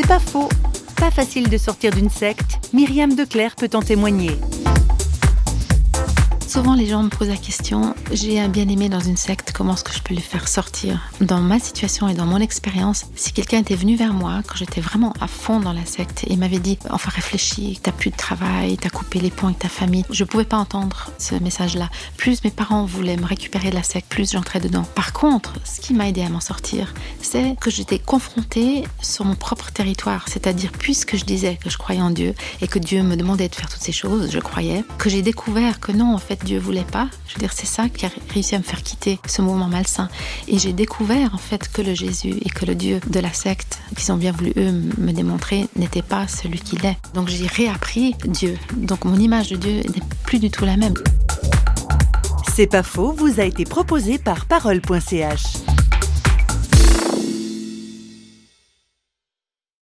C'est pas faux. Pas facile de sortir d'une secte. Myriam Declerc peut en témoigner. Souvent, les gens me posent la question j'ai un bien-aimé dans une secte, comment est-ce que je peux le faire sortir? Dans ma situation et dans mon expérience, si quelqu'un était venu vers moi quand j'étais vraiment à fond dans la secte et m'avait dit enfin réfléchis, t'as plus de travail, t'as coupé les ponts avec ta famille, je pouvais pas entendre ce message-là. Plus mes parents voulaient me récupérer de la secte, plus j'entrais dedans. Par contre, ce qui m'a aidé à m'en sortir, c'est que j'étais confrontée sur mon propre territoire, c'est-à-dire puisque je disais que je croyais en Dieu et que Dieu me demandait de faire toutes ces choses, je croyais, que j'ai découvert que non, en fait, Dieu voulait pas. Je veux dire, c'est ça qui a réussi à me faire quitter ce mouvement malsain. Et j'ai découvert en fait que le Jésus et que le Dieu de la secte, qu'ils ont bien voulu eux me démontrer, n'était pas celui qu'il est. Donc j'ai réappris Dieu. Donc mon image de Dieu n'est plus du tout la même. C'est pas faux, vous a été proposé par parole.ch.